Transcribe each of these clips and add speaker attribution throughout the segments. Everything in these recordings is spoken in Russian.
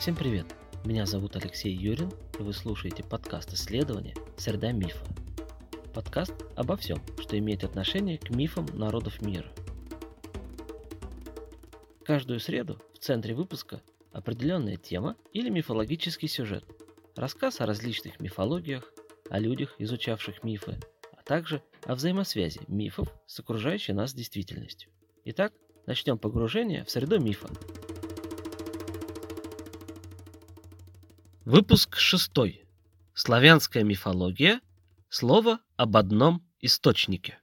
Speaker 1: Всем привет! Меня зовут Алексей Юрин, и вы слушаете подкаст исследования «Среда мифа». Подкаст обо всем, что имеет отношение к мифам народов мира. Каждую среду в центре выпуска определенная тема или мифологический сюжет, рассказ о различных мифологиях, о людях, изучавших мифы, а также о взаимосвязи мифов с окружающей нас действительностью. Итак, начнем погружение в среду мифа – Выпуск шестой. Славянская мифология. Слово об одном источнике.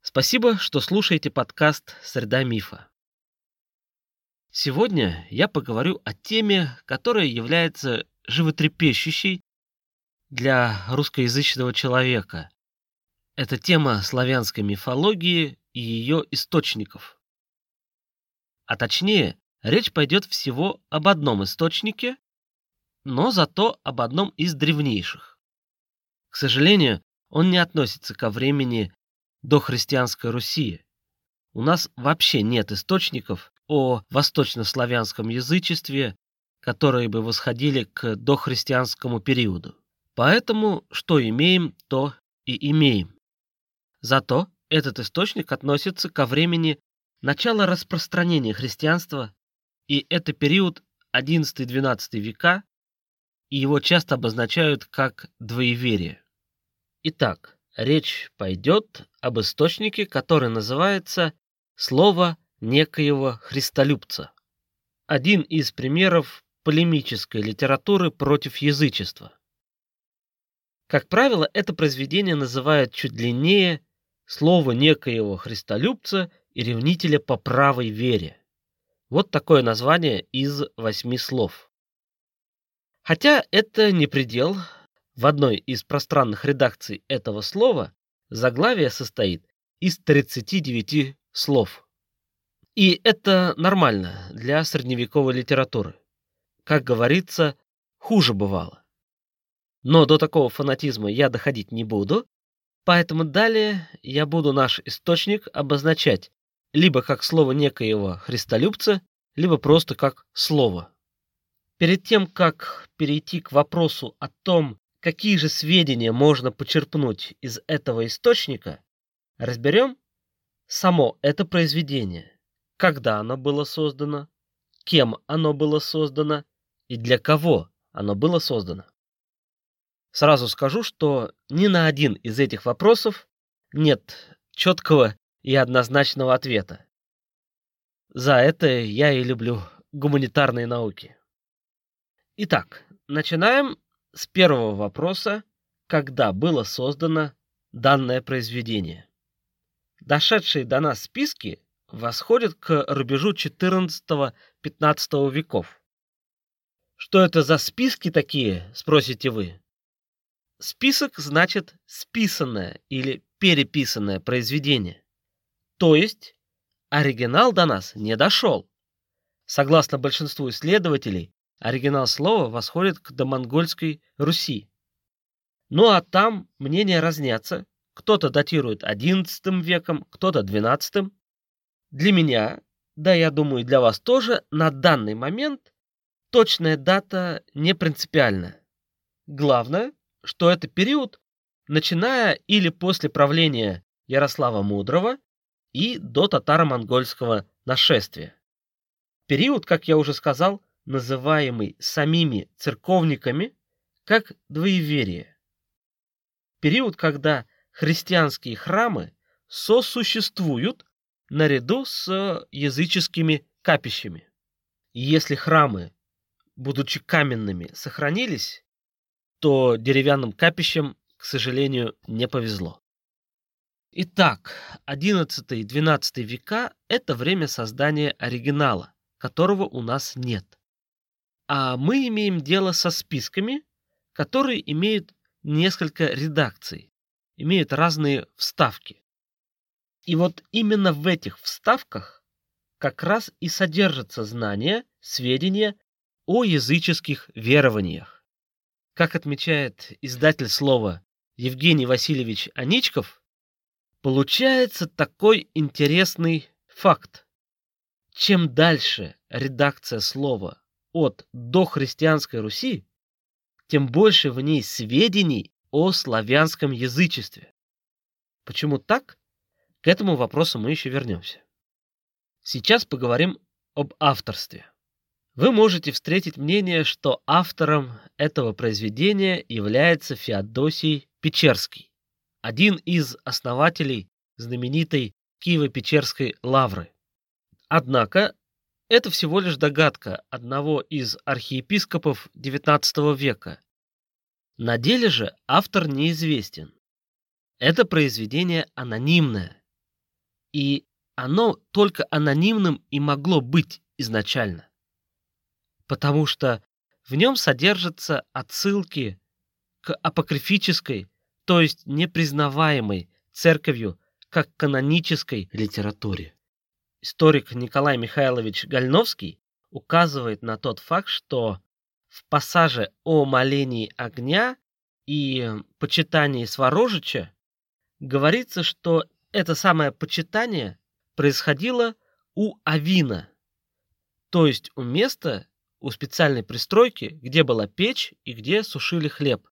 Speaker 1: Спасибо, что слушаете подкаст «Среда мифа». Сегодня я поговорю о теме, которая является животрепещущей для русскоязычного человека. Это тема славянской мифологии и ее источников. А точнее, Речь пойдет всего об одном источнике, но зато об одном из древнейших. К сожалению, он не относится ко времени до христианской Руси. У нас вообще нет источников о восточнославянском язычестве, которые бы восходили к дохристианскому периоду. Поэтому что имеем, то и имеем. Зато этот источник относится ко времени начала распространения христианства и это период 11-12 века, и его часто обозначают как двоеверие. Итак, речь пойдет об источнике, который называется «Слово некоего христолюбца». Один из примеров полемической литературы против язычества. Как правило, это произведение называют чуть длиннее «Слово некоего христолюбца и ревнителя по правой вере». Вот такое название из восьми слов. Хотя это не предел, в одной из пространных редакций этого слова заглавие состоит из 39 слов. И это нормально для средневековой литературы. Как говорится, хуже бывало. Но до такого фанатизма я доходить не буду, поэтому далее я буду наш источник обозначать либо как слово некоего христолюбца, либо просто как слово. Перед тем, как перейти к вопросу о том, какие же сведения можно почерпнуть из этого источника, разберем само это произведение, когда оно было создано, кем оно было создано и для кого оно было создано. Сразу скажу, что ни на один из этих вопросов нет четкого и однозначного ответа. За это я и люблю гуманитарные науки. Итак, начинаем с первого вопроса, когда было создано данное произведение. Дошедшие до нас списки восходят к рубежу 14-15 веков. Что это за списки такие, спросите вы? Список значит списанное или переписанное произведение. То есть оригинал до нас не дошел. Согласно большинству исследователей, оригинал слова восходит к домонгольской Руси. Ну а там мнения разнятся. Кто-то датирует XI веком, кто-то XII. Для меня, да я думаю для вас тоже, на данный момент точная дата не принципиальна. Главное, что это период, начиная или после правления Ярослава Мудрого и до татаро-монгольского нашествия. Период, как я уже сказал, называемый самими церковниками как двоеверие. Период, когда христианские храмы сосуществуют наряду с языческими капищами. И если храмы, будучи каменными, сохранились, то деревянным капищам, к сожалению, не повезло. Итак, XI-XII века – это время создания оригинала, которого у нас нет. А мы имеем дело со списками, которые имеют несколько редакций, имеют разные вставки. И вот именно в этих вставках как раз и содержатся знания, сведения о языческих верованиях. Как отмечает издатель слова Евгений Васильевич Аничков – Получается такой интересный факт. чем дальше редакция слова от дохристианской Руси, тем больше в ней сведений о славянском язычестве. Почему так? К этому вопросу мы еще вернемся. Сейчас поговорим об авторстве. Вы можете встретить мнение, что автором этого произведения является Феодосий Печерский, один из основателей знаменитой Киево-Печерской лавры. Однако это всего лишь догадка одного из архиепископов XIX века. На деле же автор неизвестен. Это произведение анонимное, и оно только анонимным и могло быть изначально потому что в нем содержатся отсылки к апокрифической, то есть непризнаваемой церковью как канонической литературе. Историк Николай Михайлович Гальновский указывает на тот факт, что в пассаже о молении огня и почитании Сворожича говорится, что это самое почитание происходило у Авина, то есть у места, у специальной пристройки, где была печь и где сушили хлеб.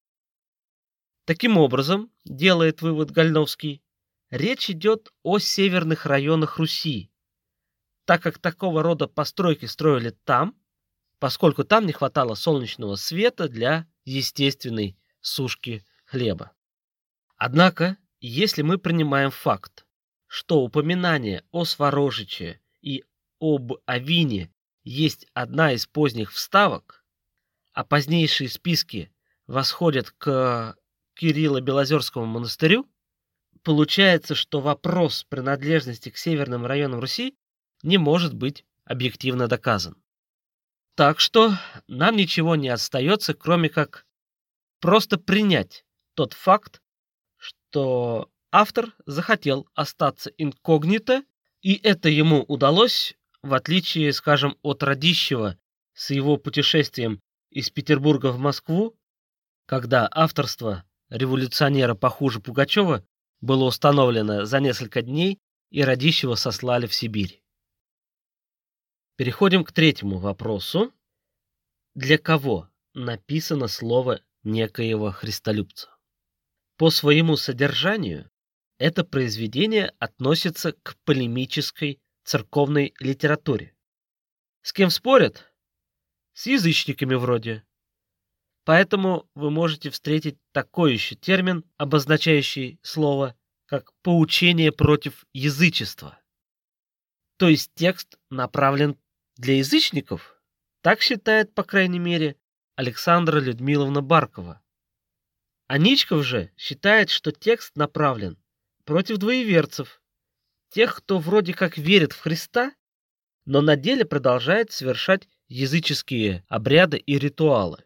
Speaker 1: Таким образом, делает вывод Гальновский, речь идет о северных районах Руси, так как такого рода постройки строили там, поскольку там не хватало солнечного света для естественной сушки хлеба. Однако, если мы принимаем факт, что упоминание о Сворожиче и об Авине есть одна из поздних вставок, а позднейшие списки восходят к Кирилло-Белозерскому монастырю, получается, что вопрос принадлежности к северным районам Руси не может быть объективно доказан. Так что нам ничего не остается, кроме как просто принять тот факт, что автор захотел остаться инкогнито, и это ему удалось в отличие, скажем, от Радищева с его путешествием из Петербурга в Москву, когда авторство революционера похуже Пугачева было установлено за несколько дней и Радищева сослали в Сибирь. Переходим к третьему вопросу. Для кого написано слово некоего христолюбца? По своему содержанию это произведение относится к полемической церковной литературе. С кем спорят? С язычниками вроде. Поэтому вы можете встретить такой еще термин, обозначающий слово, как поучение против язычества. То есть текст направлен для язычников? Так считает, по крайней мере, Александра Людмиловна Баркова. Аничков же считает, что текст направлен против двоеверцев, тех, кто вроде как верит в Христа, но на деле продолжает совершать языческие обряды и ритуалы.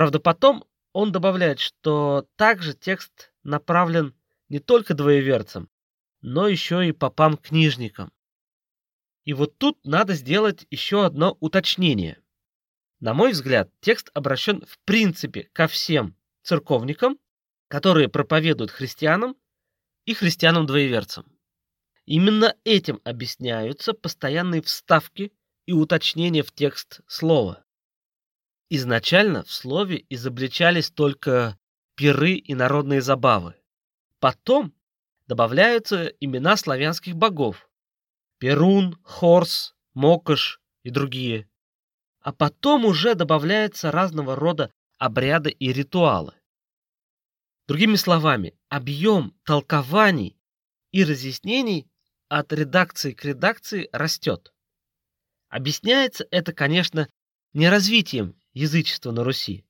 Speaker 1: Правда, потом он добавляет, что также текст направлен не только двоеверцам, но еще и попам-книжникам. И вот тут надо сделать еще одно уточнение. На мой взгляд, текст обращен в принципе ко всем церковникам, которые проповедуют христианам и христианам-двоеверцам. Именно этим объясняются постоянные вставки и уточнения в текст слова. Изначально в слове изобличались только пиры и народные забавы. Потом добавляются имена славянских богов – Перун, Хорс, Мокош и другие. А потом уже добавляются разного рода обряды и ритуалы. Другими словами, объем толкований и разъяснений от редакции к редакции растет. Объясняется это, конечно, не развитием язычества на Руси,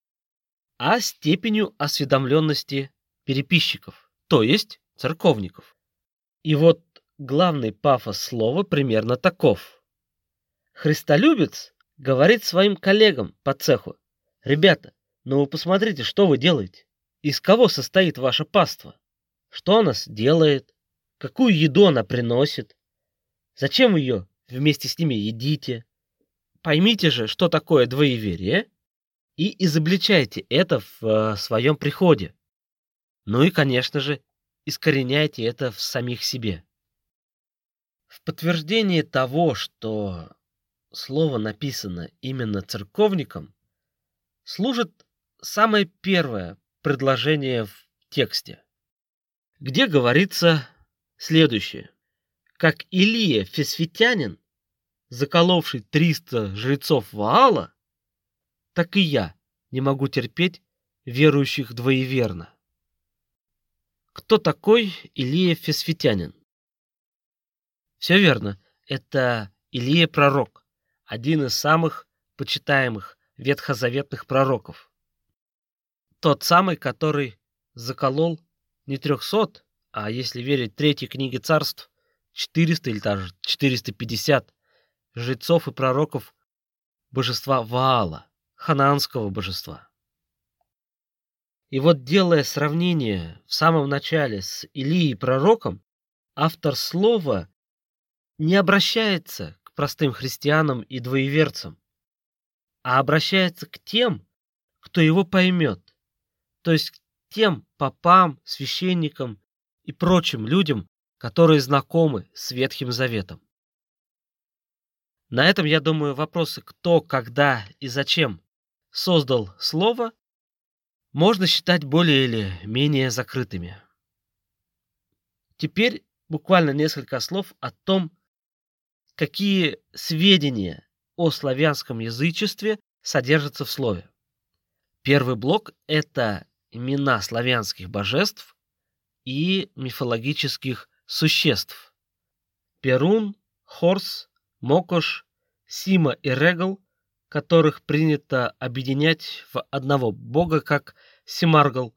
Speaker 1: а степенью осведомленности переписчиков, то есть церковников. И вот главный пафос слова примерно таков. Христолюбец говорит своим коллегам по цеху, «Ребята, ну вы посмотрите, что вы делаете. Из кого состоит ваше паство? Что она делает? Какую еду она приносит? Зачем ее вместе с ними едите? Поймите же, что такое двоеверие, и изобличайте это в э, своем приходе. Ну и, конечно же, искореняйте это в самих себе. В подтверждение того, что слово написано именно церковником, служит самое первое предложение в тексте, где говорится следующее. Как Илия Фесфитянин, заколовший 300 жрецов Ваала, так и я не могу терпеть верующих двоеверно. Кто такой Илия Фесфитянин? Все верно, это Илия пророк, один из самых почитаемых ветхозаветных пророков. Тот самый, который заколол не 300, а если верить третьей книге царств, 400 или даже 450 жрецов и пророков божества Ваала, ханаанского божества. И вот делая сравнение в самом начале с Илией пророком, автор слова не обращается к простым христианам и двоеверцам, а обращается к тем, кто его поймет, то есть к тем попам, священникам и прочим людям, которые знакомы с Ветхим Заветом. На этом, я думаю, вопросы кто, когда и зачем создал слово можно считать более или менее закрытыми. Теперь буквально несколько слов о том, какие сведения о славянском язычестве содержатся в слове. Первый блок — это имена славянских божеств и мифологических существ. Перун, Хорс, Мокош, Сима и Регал которых принято объединять в одного бога, как Семаргл,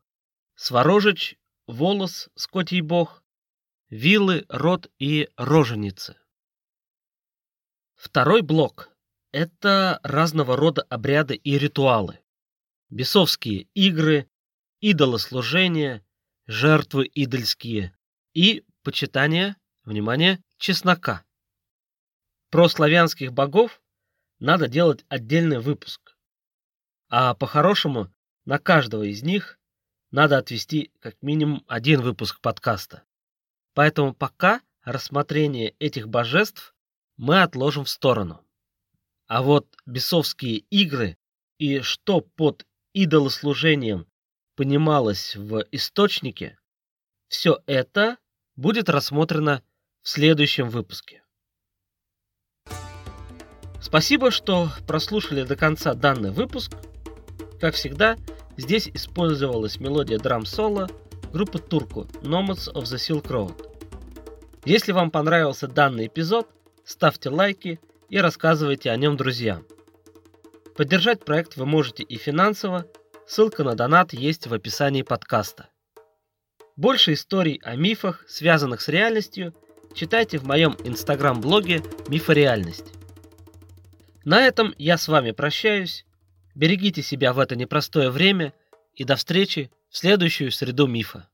Speaker 1: Сворожич, Волос, Скотий бог, Вилы, Род и Роженицы. Второй блок – это разного рода обряды и ритуалы. Бесовские игры, идолослужения, жертвы идольские и почитание, внимание, чеснока. Про славянских богов надо делать отдельный выпуск. А по-хорошему, на каждого из них надо отвести как минимум один выпуск подкаста. Поэтому пока рассмотрение этих божеств мы отложим в сторону. А вот бесовские игры и что под идолослужением понималось в источнике, все это будет рассмотрено в следующем выпуске. Спасибо, что прослушали до конца данный выпуск. Как всегда, здесь использовалась мелодия драм-соло группы Турку Nomads of the Silk Road. Если вам понравился данный эпизод, ставьте лайки и рассказывайте о нем друзьям. Поддержать проект вы можете и финансово, ссылка на донат есть в описании подкаста. Больше историй о мифах, связанных с реальностью, читайте в моем инстаграм-блоге «Мифореальность». На этом я с вами прощаюсь. Берегите себя в это непростое время и до встречи в следующую среду мифа.